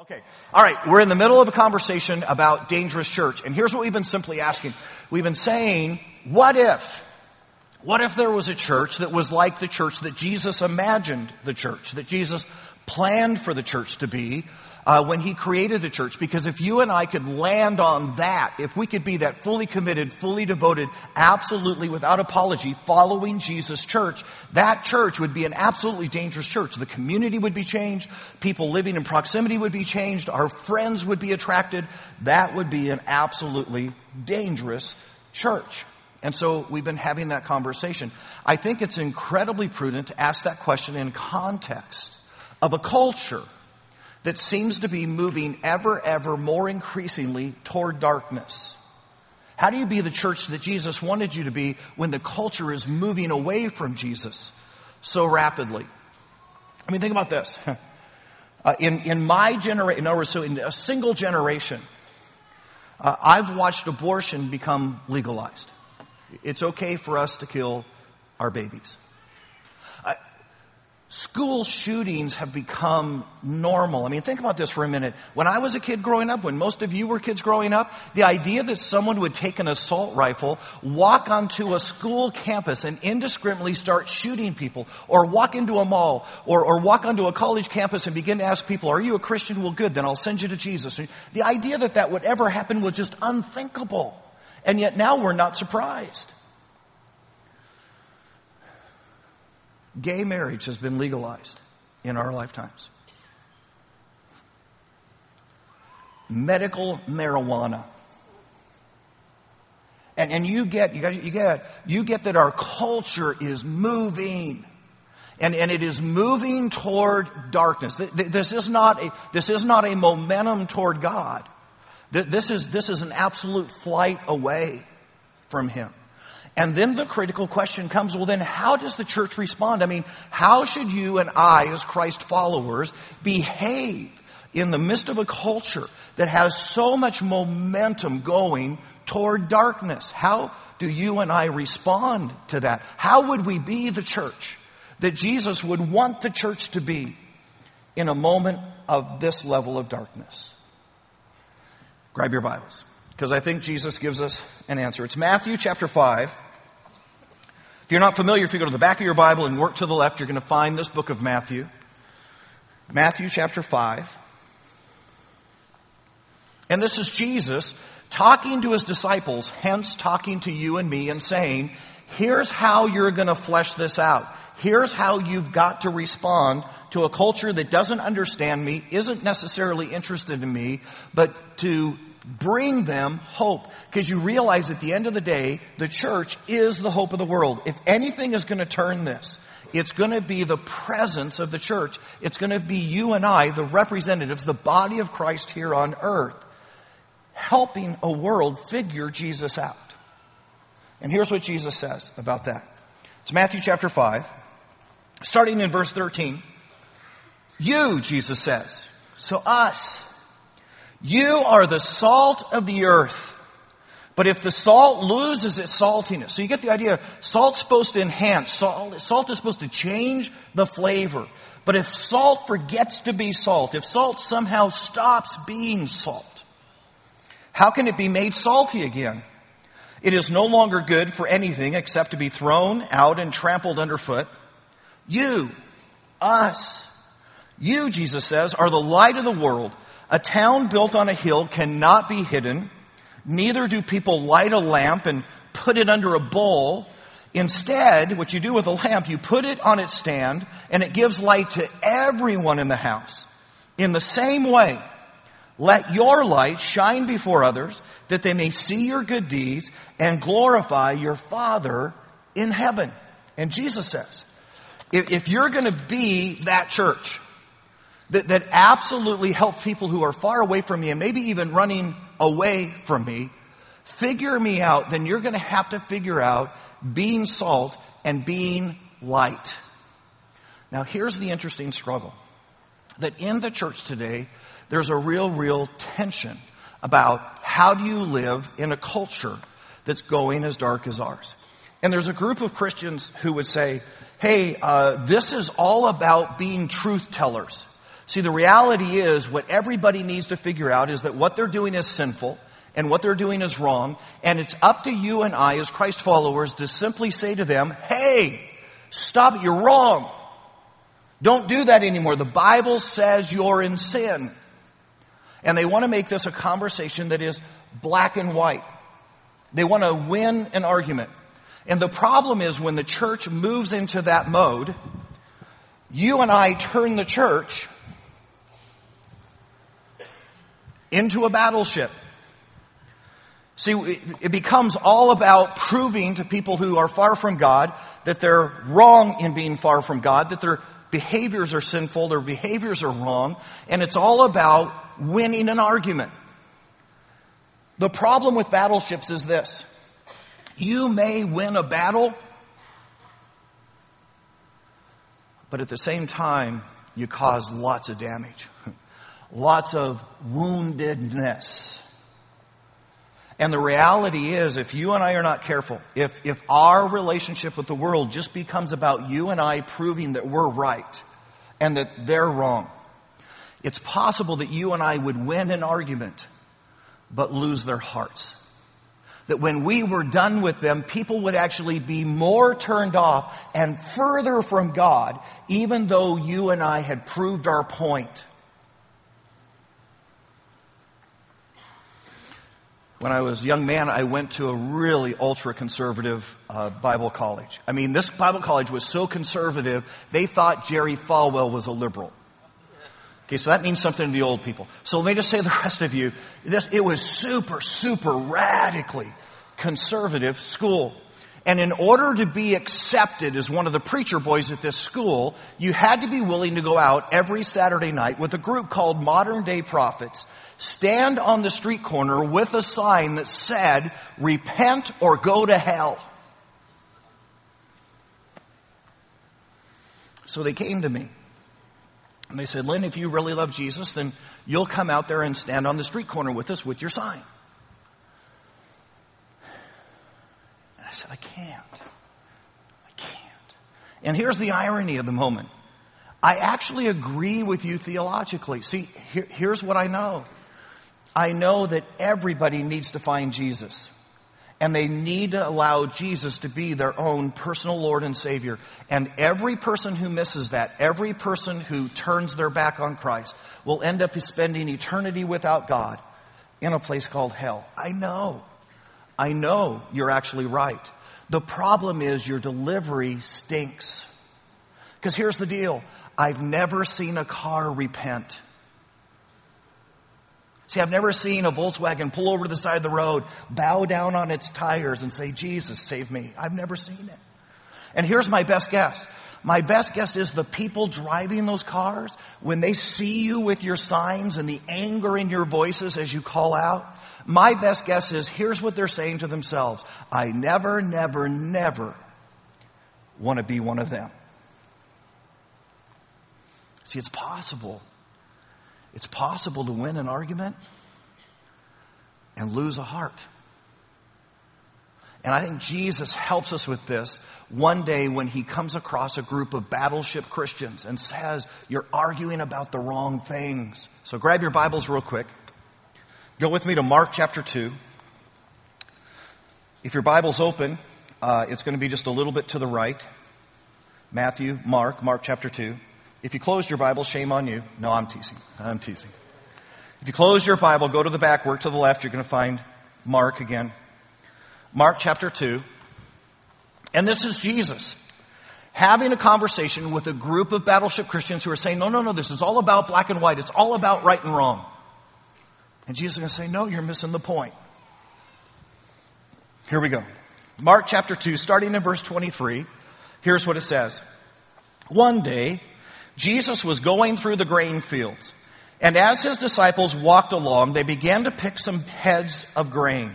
Okay. All right. We're in the middle of a conversation about dangerous church. And here's what we've been simply asking. We've been saying, what if? What if there was a church that was like the church that Jesus imagined the church, that Jesus planned for the church to be, uh, when he created the church. Because if you and I could land on that, if we could be that fully committed, fully devoted, absolutely without apology, following Jesus church, that church would be an absolutely dangerous church. The community would be changed. People living in proximity would be changed. Our friends would be attracted. That would be an absolutely dangerous church. And so we've been having that conversation. I think it's incredibly prudent to ask that question in context of a culture that seems to be moving ever, ever more increasingly toward darkness. How do you be the church that Jesus wanted you to be when the culture is moving away from Jesus so rapidly? I mean, think about this. Uh, in, in my generation, in other words, so in a single generation, uh, I've watched abortion become legalized. It's okay for us to kill our babies. School shootings have become normal. I mean, think about this for a minute. When I was a kid growing up, when most of you were kids growing up, the idea that someone would take an assault rifle, walk onto a school campus and indiscriminately start shooting people, or walk into a mall, or, or walk onto a college campus and begin to ask people, are you a Christian? Well, good, then I'll send you to Jesus. The idea that that would ever happen was just unthinkable. And yet now we're not surprised. Gay marriage has been legalized in our lifetimes. Medical marijuana. And, and you get, you, got, you get, you get that our culture is moving. And, and it is moving toward darkness. This is not a, this is not a momentum toward God. This is, this is an absolute flight away from Him. And then the critical question comes, well then how does the church respond? I mean, how should you and I as Christ followers behave in the midst of a culture that has so much momentum going toward darkness? How do you and I respond to that? How would we be the church that Jesus would want the church to be in a moment of this level of darkness? Grab your Bibles because I think Jesus gives us an answer. It's Matthew chapter 5. If you're not familiar, if you go to the back of your Bible and work to the left, you're going to find this book of Matthew. Matthew chapter 5. And this is Jesus talking to his disciples, hence talking to you and me and saying, here's how you're going to flesh this out. Here's how you've got to respond to a culture that doesn't understand me, isn't necessarily interested in me, but to bring them hope. Because you realize at the end of the day, the church is the hope of the world. If anything is going to turn this, it's going to be the presence of the church. It's going to be you and I, the representatives, the body of Christ here on earth, helping a world figure Jesus out. And here's what Jesus says about that. It's Matthew chapter 5, starting in verse 13. You, Jesus says. So us. You are the salt of the earth. But if the salt loses its saltiness, so you get the idea, salt's supposed to enhance, salt, salt is supposed to change the flavor. But if salt forgets to be salt, if salt somehow stops being salt, how can it be made salty again? It is no longer good for anything except to be thrown out and trampled underfoot. You, us, you, Jesus says, are the light of the world. A town built on a hill cannot be hidden. Neither do people light a lamp and put it under a bowl. Instead, what you do with a lamp, you put it on its stand and it gives light to everyone in the house. In the same way, let your light shine before others that they may see your good deeds and glorify your Father in heaven. And Jesus says, if, you're going to be that church, that, that absolutely help people who are far away from me and maybe even running away from me figure me out, then you're going to have to figure out being salt and being light. Now, here's the interesting struggle that in the church today, there's a real, real tension about how do you live in a culture that's going as dark as ours. And there's a group of Christians who would say, hey, uh, this is all about being truth tellers. See, the reality is what everybody needs to figure out is that what they're doing is sinful and what they're doing is wrong. And it's up to you and I as Christ followers to simply say to them, hey, stop it, you're wrong. Don't do that anymore. The Bible says you're in sin. And they want to make this a conversation that is black and white. They want to win an argument. And the problem is when the church moves into that mode, you and I turn the church into a battleship. See, it becomes all about proving to people who are far from God that they're wrong in being far from God, that their behaviors are sinful, their behaviors are wrong, and it's all about winning an argument. The problem with battleships is this. You may win a battle, but at the same time, you cause lots of damage. Lots of woundedness. And the reality is, if you and I are not careful, if, if our relationship with the world just becomes about you and I proving that we're right and that they're wrong, it's possible that you and I would win an argument, but lose their hearts. That when we were done with them, people would actually be more turned off and further from God, even though you and I had proved our point. When I was a young man, I went to a really ultra conservative uh, Bible college. I mean, this Bible college was so conservative, they thought Jerry Falwell was a liberal. Okay, so that means something to the old people. So let me just say to the rest of you, this, it was super, super radically conservative school. And in order to be accepted as one of the preacher boys at this school, you had to be willing to go out every Saturday night with a group called Modern Day Prophets stand on the street corner with a sign that said, repent or go to hell. So they came to me. And they said, Lynn, if you really love Jesus, then you'll come out there and stand on the street corner with us with your sign. I said, I can't. I can't. And here's the irony of the moment. I actually agree with you theologically. See, here, here's what I know. I know that everybody needs to find Jesus. And they need to allow Jesus to be their own personal Lord and Savior. And every person who misses that, every person who turns their back on Christ, will end up spending eternity without God in a place called hell. I know. I know you're actually right. The problem is your delivery stinks. Because here's the deal. I've never seen a car repent. See, I've never seen a Volkswagen pull over to the side of the road, bow down on its tires and say, Jesus, save me. I've never seen it. And here's my best guess. My best guess is the people driving those cars, when they see you with your signs and the anger in your voices as you call out, my best guess is here's what they're saying to themselves. I never, never, never want to be one of them. See, it's possible it's possible to win an argument and lose a heart. And I think Jesus helps us with this one day when he comes across a group of battleship Christians and says, You're arguing about the wrong things. So grab your Bibles real quick. Go with me to Mark chapter 2. If your Bible's open, uh, it's going to be just a little bit to the right. Matthew, Mark, Mark chapter 2. If you closed your Bible, shame on you. No, I'm teasing. I'm teasing. If you close your Bible, go to the back, work to the left, you're going to find Mark again. Mark chapter 2. And this is Jesus having a conversation with a group of battleship Christians who are saying, no, no, no, this is all about black and white. It's all about right and wrong. And Jesus is going to say, no, you're missing the point. Here we go. Mark chapter 2, starting in verse 23. Here's what it says. One day, Jesus was going through the grain fields. And as his disciples walked along, they began to pick some heads of grain.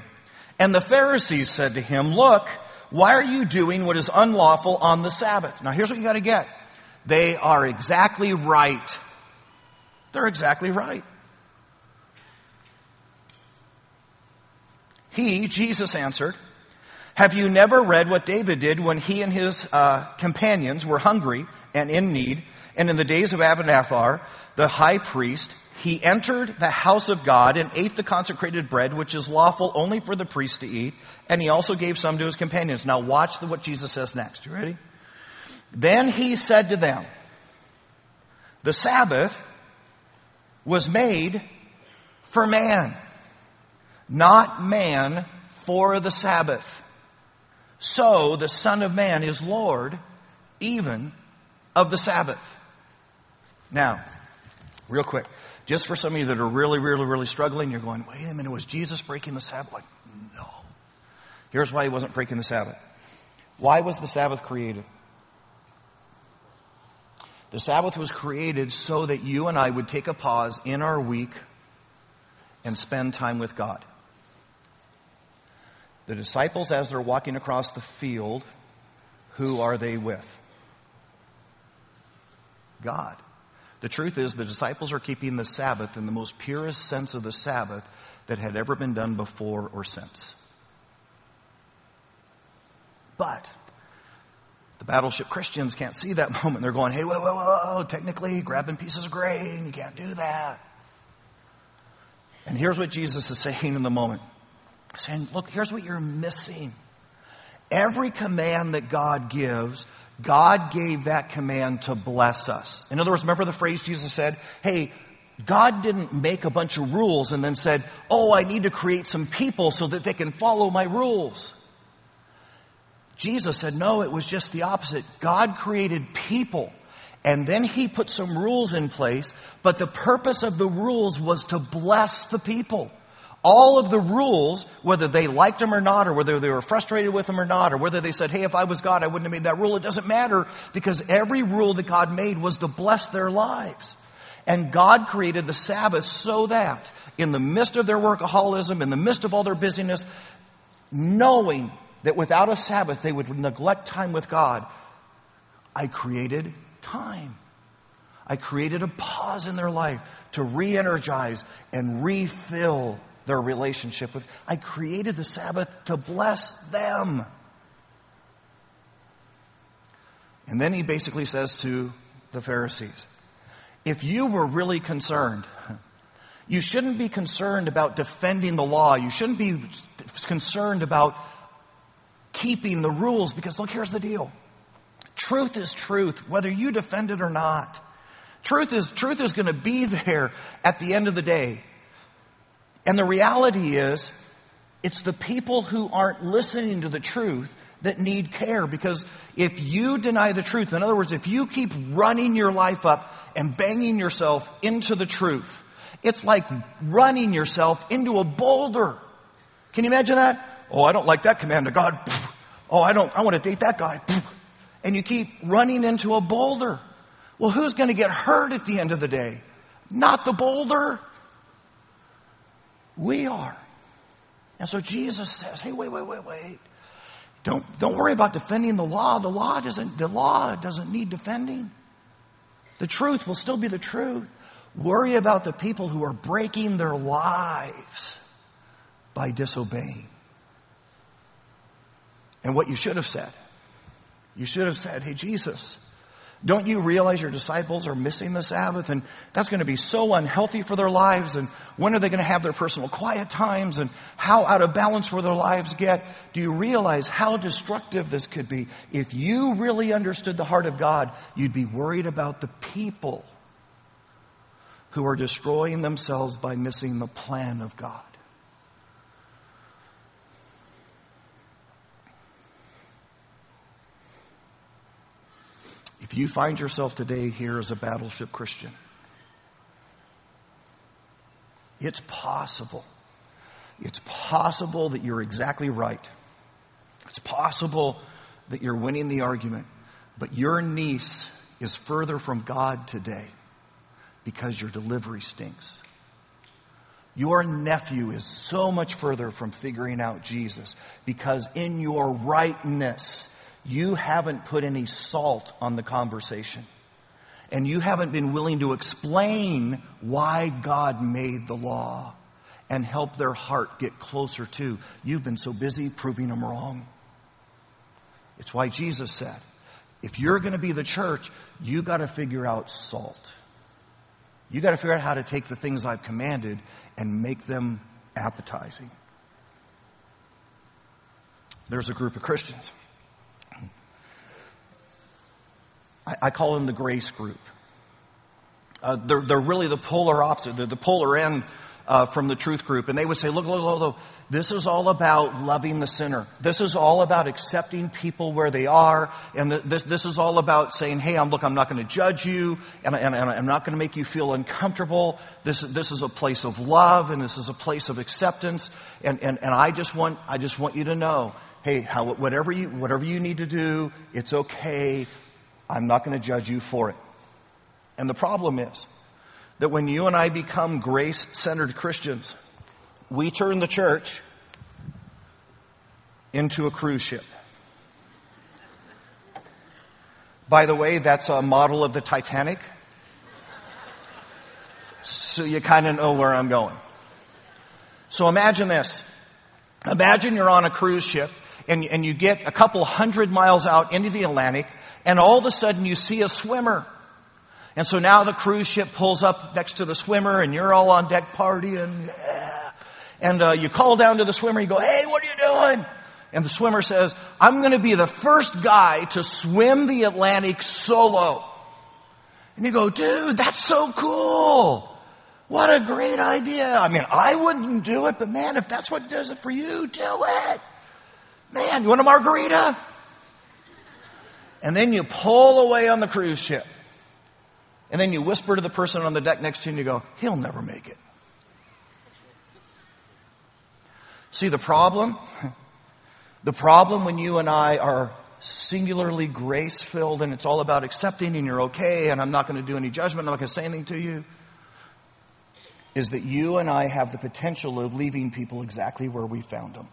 And the Pharisees said to him, look, why are you doing what is unlawful on the Sabbath? Now here's what you gotta get. They are exactly right. They're exactly right. He, Jesus answered, have you never read what David did when he and his uh, companions were hungry and in need And in the days of Abiathar, the high priest, he entered the house of God and ate the consecrated bread, which is lawful only for the priest to eat, and he also gave some to his companions. Now watch what Jesus says next. You ready? Then he said to them, the Sabbath was made for man, not man for the Sabbath. So the Son of Man is Lord even of the Sabbath. Now, real quick, just for some of you that are really, really, really struggling, you're going, wait a minute, was Jesus breaking the Sabbath? Like, no. Here's why he wasn't breaking the Sabbath. Why was the Sabbath created? The Sabbath was created so that you and I would take a pause in our week and spend time with God. The disciples, as they're walking across the field, who are they with? God. The truth is, the disciples are keeping the Sabbath in the most purest sense of the Sabbath that had ever been done before or since. But the battleship Christians can't see that moment. They're going, hey, whoa, whoa, whoa, technically grabbing pieces of grain, you can't do that. And here's what Jesus is saying in the moment. Saying, look, here's what you're missing. Every command that God gives God gave that command to bless us. In other words, remember the phrase Jesus said, hey, God didn't make a bunch of rules and then said, oh, I need to create some people so that they can follow my rules. Jesus said, no, it was just the opposite. God created people and then he put some rules in place, but the purpose of the rules was to bless the people all of the rules, whether they liked them or not, or whether they were frustrated with them or not, or whether they said, hey, if I was God, I wouldn't have made that rule, it doesn't matter because every rule that God made was to bless their lives. And God created the Sabbath so that in the midst of their workaholism, in the midst of all their busyness, knowing that without a Sabbath they would neglect time with God, I created time. I created a pause in their life to re-energize and refill their relationship with. I created the Sabbath to bless them. And then he basically says to the Pharisees, if you were really concerned, you shouldn't be concerned about defending the law. You shouldn't be concerned about keeping the rules because look, here's the deal. Truth is truth, whether you defend it or not. Truth is, truth is going to be there at the end of the day. And the reality is, it's the people who aren't listening to the truth that need care because if you deny the truth, in other words, if you keep running your life up and banging yourself into the truth, it's like running yourself into a boulder. Can you imagine that? Oh, I don't like that command of God. Oh, I don't, I want to date that guy. And you keep running into a boulder. Well, who's going to get hurt at the end of the day? Not the boulder. We are. And so Jesus says, hey, wait, wait, wait, wait. Don't, don't worry about defending the law. The law doesn't, the law doesn't need defending. The truth will still be the truth. Worry about the people who are breaking their lives by disobeying. And what you should have said, you should have said, hey, Jesus, don't you realize your disciples are missing the Sabbath and that's going to be so unhealthy for their lives and when are they going to have their personal quiet times and how out of balance will their lives get? Do you realize how destructive this could be? If you really understood the heart of God, you'd be worried about the people who are destroying themselves by missing the plan of God. If you find yourself today here as a battleship Christian, it's possible. It's possible that you're exactly right. It's possible that you're winning the argument, but your niece is further from God today because your delivery stinks. Your nephew is so much further from figuring out Jesus because in your rightness, you haven't put any salt on the conversation. And you haven't been willing to explain why God made the law and help their heart get closer to. You've been so busy proving them wrong. It's why Jesus said, if you're going to be the church, you got to figure out salt. You got to figure out how to take the things I've commanded and make them appetizing. There's a group of Christians. I, I call them the grace group. Uh, they're, they're really the polar opposite. They're the polar end uh, from the truth group. And they would say, look, look, look, look, this is all about loving the sinner. This is all about accepting people where they are. And the, this, this is all about saying, hey, I'm, look, I'm not going to judge you and, and, and I'm not going to make you feel uncomfortable. This, this is a place of love and this is a place of acceptance. And, and, and I just want, I just want you to know, hey, how, whatever you, whatever you need to do, it's okay. I'm not going to judge you for it. And the problem is that when you and I become grace centered Christians, we turn the church into a cruise ship. By the way, that's a model of the Titanic. So you kind of know where I'm going. So imagine this. Imagine you're on a cruise ship and, and you get a couple hundred miles out into the Atlantic and all of a sudden you see a swimmer and so now the cruise ship pulls up next to the swimmer and you're all on deck partying. Yeah. And uh, you call down to the swimmer, you go, hey, what are you doing? And the swimmer says, I'm going to be the first guy to swim the Atlantic solo. And you go, dude, that's so cool. What a great idea. I mean, I wouldn't do it, but man, if that's what does it for you, do it. Man, you want a margarita? And then you pull away on the cruise ship. And then you whisper to the person on the deck next to you and you go, he'll never make it. See the problem? The problem when you and I are singularly grace filled and it's all about accepting and you're okay and I'm not going to do any judgment, I'm not going to say anything to you, is that you and I have the potential of leaving people exactly where we found them.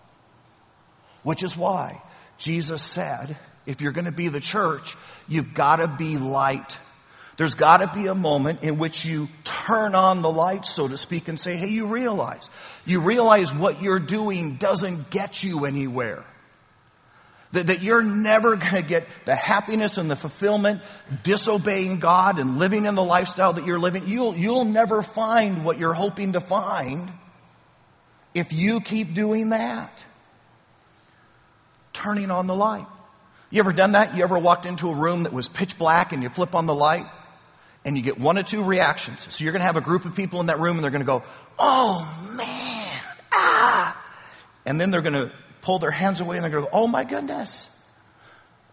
Which is why Jesus said, if you're going to be the church, you've got to be light there's got to be a moment in which you turn on the light, so to speak, and say, hey, you realize. You realize what you're doing doesn't get you anywhere. That, that you're never going to get the happiness and the fulfillment disobeying God and living in the lifestyle that you're living. You'll, you'll never find what you're hoping to find if you keep doing that. Turning on the light. You ever done that? You ever walked into a room that was pitch black and you flip on the light? and you get one or two reactions. So you're going to have a group of people in that room and they're going to go, oh man, ah. And then they're going to pull their hands away and they're going to go, oh my goodness.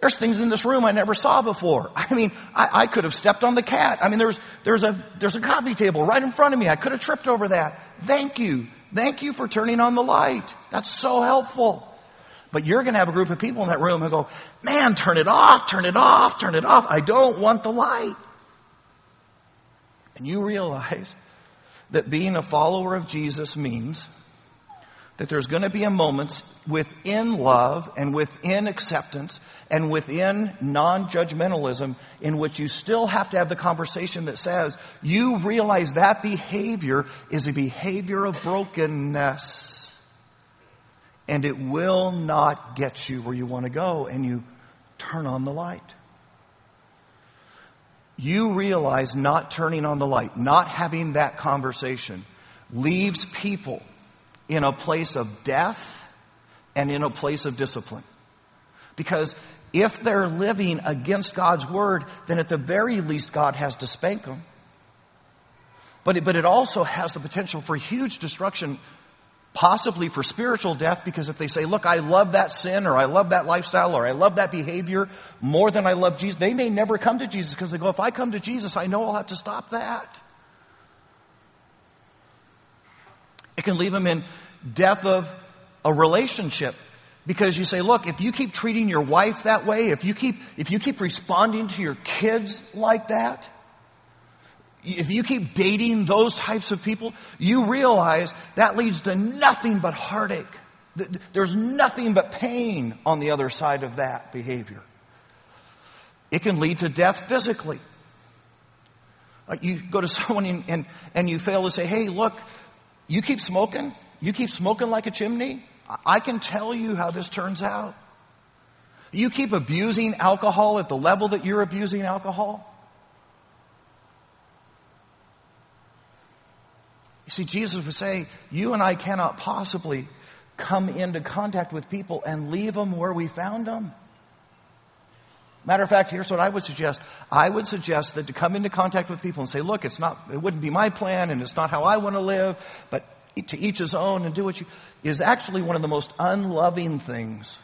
There's things in this room I never saw before. I mean, I, I could have stepped on the cat. I mean, there's, there's a, there's a coffee table right in front of me. I could have tripped over that. Thank you. Thank you for turning on the light. That's so helpful. But you're going to have a group of people in that room who go, man, turn it off, turn it off, turn it off. I don't want the light and you realize that being a follower of Jesus means that there's going to be a moment within love and within acceptance and within non-judgmentalism in which you still have to have the conversation that says you realize that behavior is a behavior of brokenness and it will not get you where you want to go and you turn on the light you realize not turning on the light, not having that conversation, leaves people in a place of death and in a place of discipline. Because if they're living against God's word, then at the very least God has to spank them. But it, but it also has the potential for huge destruction possibly for spiritual death because if they say, look, I love that sin or I love that lifestyle or I love that behavior more than I love Jesus, they may never come to Jesus because they go, if I come to Jesus, I know I'll have to stop that. It can leave them in death of a relationship because you say, look, if you keep treating your wife that way, if you keep, if you keep responding to your kids like that, if you keep dating those types of people, you realize that leads to nothing but heartache. There's nothing but pain on the other side of that behavior. It can lead to death physically. Like you go to someone and, and, and you fail to say, hey, look, you keep smoking, you keep smoking like a chimney. I can tell you how this turns out. You keep abusing alcohol at the level that you're abusing alcohol? You see, Jesus would say, You and I cannot possibly come into contact with people and leave them where we found them. Matter of fact, here's what I would suggest. I would suggest that to come into contact with people and say, look, it's not, it wouldn't be my plan and it's not how I want to live, but to each his own and do what you, is actually one of the most unloving things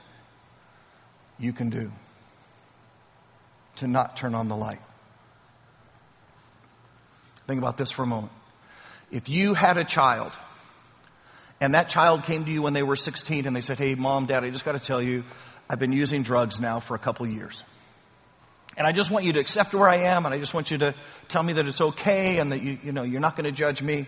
you can do. To not turn on the light. Think about this for a moment. If you had a child and that child came to you when they were 16 and they said, Hey, mom, dad, I just got to tell you, I've been using drugs now for a couple years. And I just want you to accept where I am and I just want you to tell me that it's okay and that you, you know, you're not going to judge me.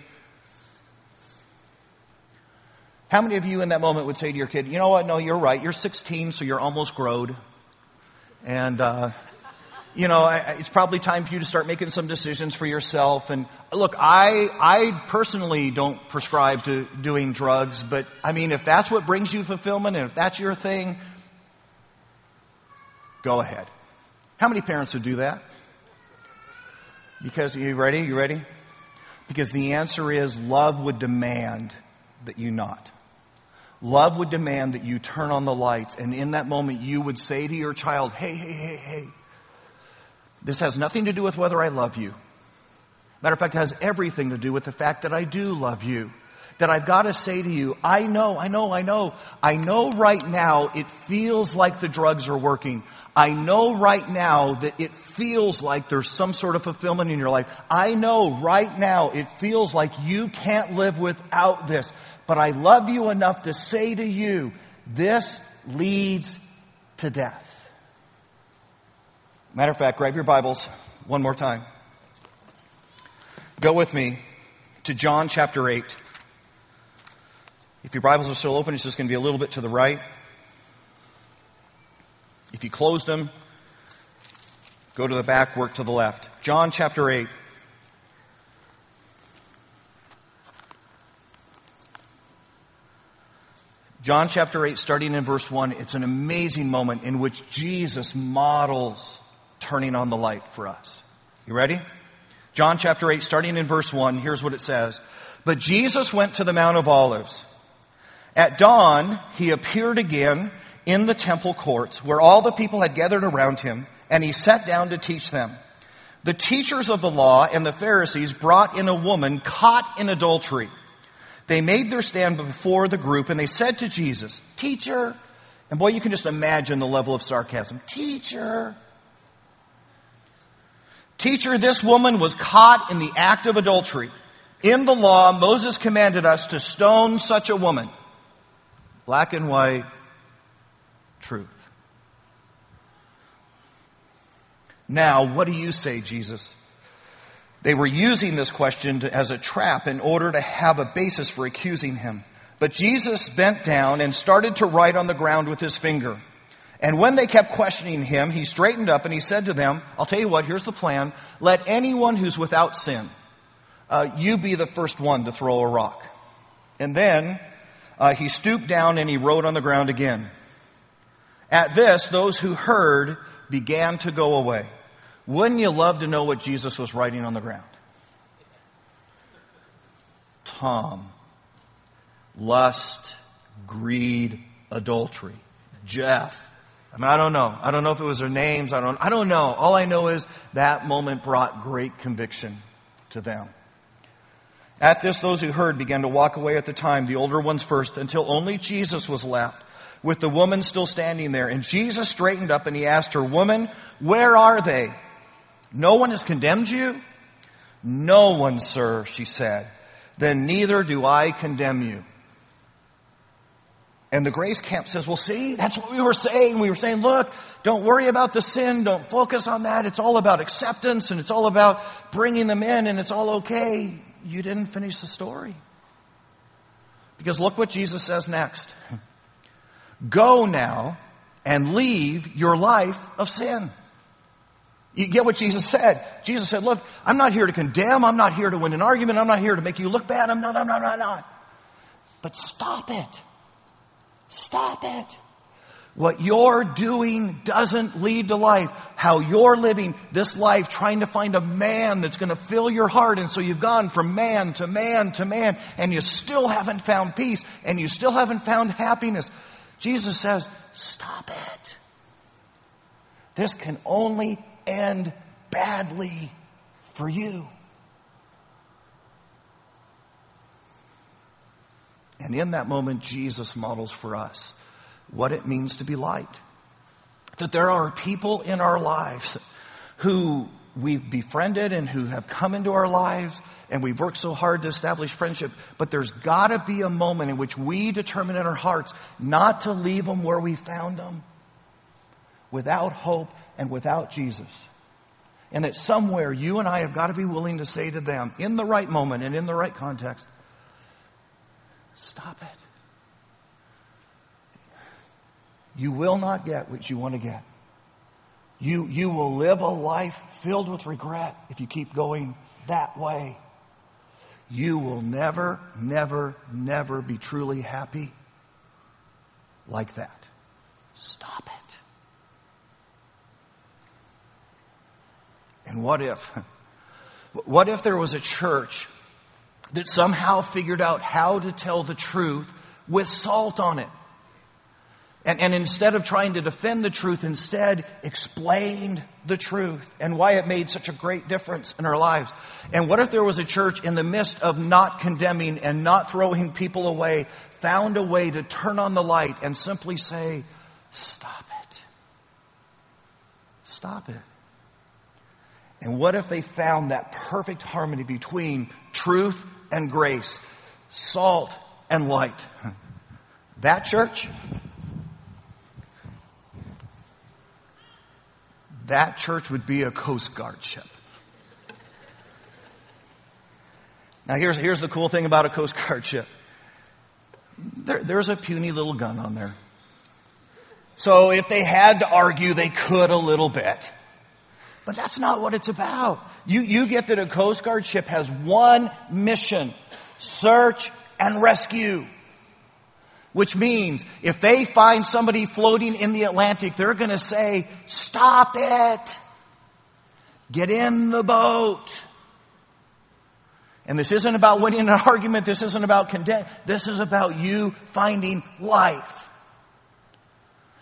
How many of you in that moment would say to your kid, you know what? No, you're right. You're 16, so you're almost growed. And, uh, you know, it's probably time for you to start making some decisions for yourself. And look, I, I personally don't prescribe to doing drugs, but I mean, if that's what brings you fulfillment and if that's your thing, go ahead. How many parents would do that? Because, you ready? You ready? Because the answer is love would demand that you not. Love would demand that you turn on the lights, and in that moment you would say to your child, hey, hey, hey, hey, this has nothing to do with whether I love you. Matter of fact, it has everything to do with the fact that I do love you. That I've got to say to you, I know, I know, I know. I know right now it feels like the drugs are working. I know right now that it feels like there's some sort of fulfillment in your life. I know right now it feels like you can't live without this. But I love you enough to say to you, this leads to death. Matter of fact, grab your Bibles one more time. Go with me to John chapter 8. If your Bibles are still open, it's just going to be a little bit to the right. If you closed them, go to the back, work to the left. John chapter 8. John chapter 8, starting in verse 1, it's an amazing moment in which Jesus models turning on the light for us. You ready? John chapter 8, starting in verse 1, here's what it says. But Jesus went to the Mount of Olives. At dawn, he appeared again in the temple courts where all the people had gathered around him, and he sat down to teach them. The teachers of the law and the Pharisees brought in a woman caught in adultery. They made their stand before the group and they said to Jesus, Teacher, and boy, you can just imagine the level of sarcasm. Teacher, Teacher, this woman was caught in the act of adultery. In the law, Moses commanded us to stone such a woman. Black and white truth. Now, what do you say, Jesus? They were using this question to, as a trap in order to have a basis for accusing him. But Jesus bent down and started to write on the ground with his finger. And when they kept questioning him, he straightened up and he said to them, I'll tell you what, here's the plan. Let anyone who's without sin, uh, you be the first one to throw a rock. And then uh, he stooped down and he wrote on the ground again. At this, those who heard began to go away. Wouldn't you love to know what Jesus was writing on the ground? Tom, lust, greed, adultery. Jeff, I mean, I don't know. I don't know if it was their names. I don't, I don't know. All I know is that moment brought great conviction to them. At this, those who heard began to walk away at the time, the older ones first, until only Jesus was left, with the woman still standing there. And Jesus straightened up and he asked her, Woman, where are they? No one has condemned you? No one, sir, she said. Then neither do I condemn you. And the grace camp says, well, see, that's what we were saying. We were saying, look, don't worry about the sin. Don't focus on that. It's all about acceptance and it's all about bringing them in and it's all okay. You didn't finish the story. Because look what Jesus says next. Go now and leave your life of sin. You get what Jesus said? Jesus said, look, I'm not here to condemn. I'm not here to win an argument. I'm not here to make you look bad. I'm not, I'm not, I'm not. But stop it. Stop it. What you're doing doesn't lead to life. How you're living this life trying to find a man that's going to fill your heart. And so you've gone from man to man to man and you still haven't found peace and you still haven't found happiness. Jesus says, stop it. This can only end badly for you. And in that moment, Jesus models for us what it means to be light. That there are people in our lives who we've befriended and who have come into our lives and we've worked so hard to establish friendship, but there's gotta be a moment in which we determine in our hearts not to leave them where we found them without hope and without Jesus. And that somewhere you and I have got to be willing to say to them in the right moment and in the right context, stop it. You will not get what you want to get. You, you will live a life filled with regret if you keep going that way. You will never, never, never be truly happy like that. Stop it. And what if? What if there was a church that somehow figured out how to tell the truth with salt on it? And, and instead of trying to defend the truth, instead explained the truth and why it made such a great difference in our lives. And what if there was a church in the midst of not condemning and not throwing people away, found a way to turn on the light and simply say, stop it. Stop it. And what if they found that perfect harmony between truth and grace, salt and light? That church that church would be a Coast Guard ship. Now here's, here's the cool thing about a Coast Guard ship. There, there's a puny little gun on there. So if they had to argue, they could a little bit. But that's not what it's about. You, you get that a Coast Guard ship has one mission. Search and rescue. Which means if they find somebody floating in the Atlantic, they're going to say, stop it. Get in the boat. And this isn't about winning an argument. This isn't about condemn. This is about you finding life.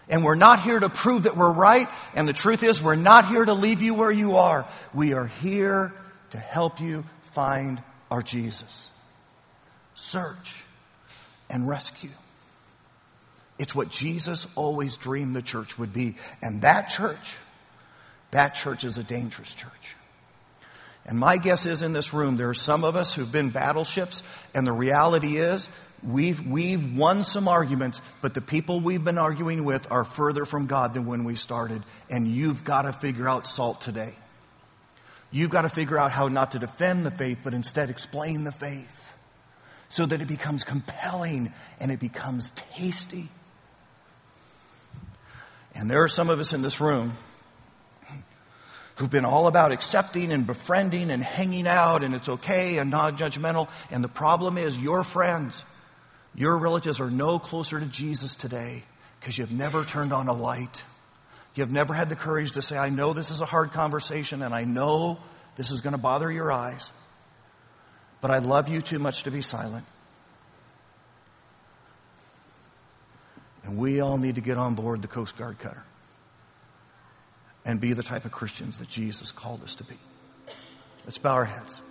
And we're not here to prove that we're right. And the truth is we're not here to leave you where you are. We are here to help you find our Jesus. Search and rescue. It's what Jesus always dreamed the church would be. And that church, that church is a dangerous church. And my guess is in this room, there are some of us who've been battleships, and the reality is we've, we've won some arguments, but the people we've been arguing with are further from God than when we started. And you've got to figure out salt today. You've got to figure out how not to defend the faith, but instead explain the faith so that it becomes compelling and it becomes tasty. And there are some of us in this room who've been all about accepting and befriending and hanging out and it's okay and non judgmental. And the problem is your friends, your relatives are no closer to Jesus today because you've never turned on a light. You've never had the courage to say, I know this is a hard conversation and I know this is going to bother your eyes, but I love you too much to be silent. And we all need to get on board the Coast Guard cutter and be the type of Christians that Jesus called us to be. Let's bow our heads.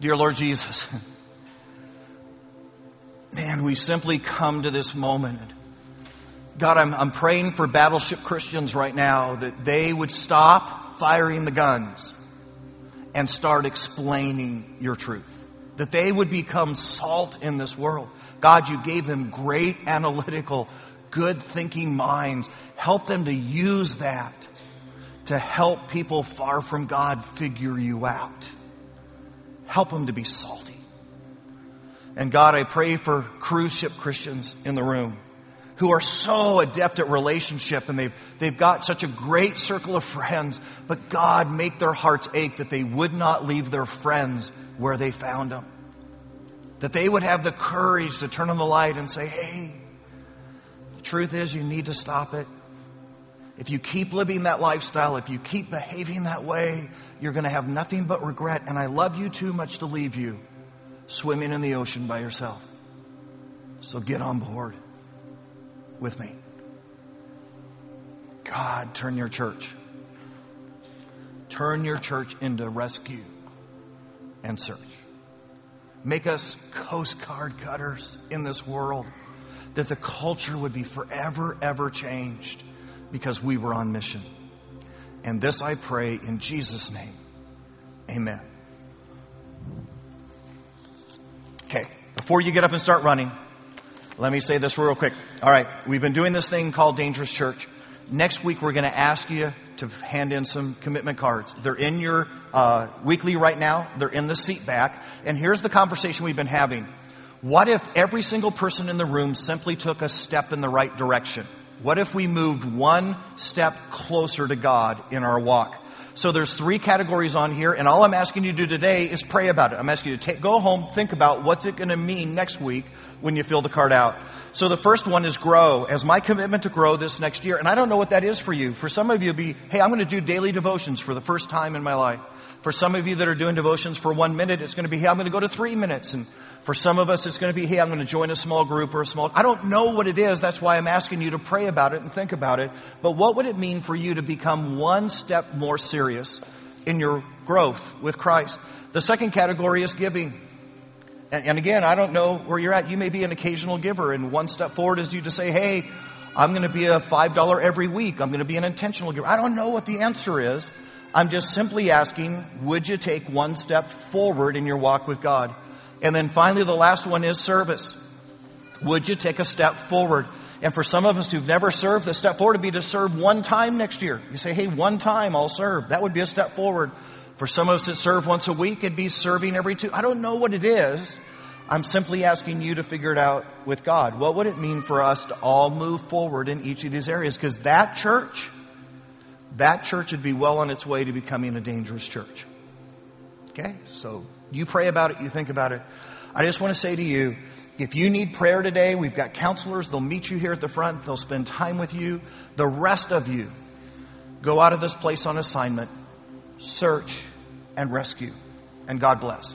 Dear Lord Jesus, man, we simply come to this moment. God, I'm, I'm praying for battleship Christians right now that they would stop firing the guns and start explaining your truth. That they would become salt in this world. God, you gave them great analytical, good thinking minds. Help them to use that to help people far from God figure you out. Help them to be salty. And God, I pray for cruise ship Christians in the room who are so adept at relationship and they've, they've got such a great circle of friends, but God, make their hearts ache that they would not leave their friends where they found them. That they would have the courage to turn on the light and say, hey, the truth is, you need to stop it. If you keep living that lifestyle, if you keep behaving that way, you're going to have nothing but regret. And I love you too much to leave you swimming in the ocean by yourself. So get on board with me. God, turn your church. Turn your church into rescue and search. Make us Coast Guard cutters in this world. That the culture would be forever, ever changed because we were on mission. And this I pray in Jesus' name. Amen. Before you get up and start running, let me say this real quick. All right, we've been doing this thing called Dangerous Church. Next week, we're going to ask you to hand in some commitment cards. They're in your uh, weekly right now. They're in the seat back. And here's the conversation we've been having. What if every single person in the room simply took a step in the right direction? What if we moved one step closer to God in our walk? So there's three categories on here, and all I'm asking you to do today is pray about it. I'm asking you to take, go home, think about what's it going to mean next week when you fill the card out. So the first one is grow, as my commitment to grow this next year. And I don't know what that is for you. For some of you, be, hey, I'm going to do daily devotions for the first time in my life. For some of you that are doing devotions for one minute, it's going to be, hey, I'm going to go to three minutes. And for some of us, it's going to be, hey, I'm going to join a small group or a small, I don't know what it is. That's why I'm asking you to pray about it and think about it. But what would it mean for you to become one step more serious in your growth with Christ? The second category is giving. And, and again, I don't know where you're at. You may be an occasional giver and one step forward is you to say, hey, I'm going to be a $5 every week. I'm going to be an intentional giver. I don't know what the answer is. I'm just simply asking, would you take one step forward in your walk with God? And then finally, the last one is service. Would you take a step forward? And for some of us who've never served, the step forward would be to serve one time next year. You say, hey, one time I'll serve. That would be a step forward. For some of us that serve once a week, it'd be serving every two. I don't know what it is. I'm simply asking you to figure it out with God. What would it mean for us to all move forward in each of these areas? Because that church, that church would be well on its way to becoming a dangerous church. Okay? So you pray about it, you think about it. I just want to say to you, if you need prayer today, we've got counselors. They'll meet you here at the front. They'll spend time with you. The rest of you, go out of this place on assignment, search, and rescue. And God bless.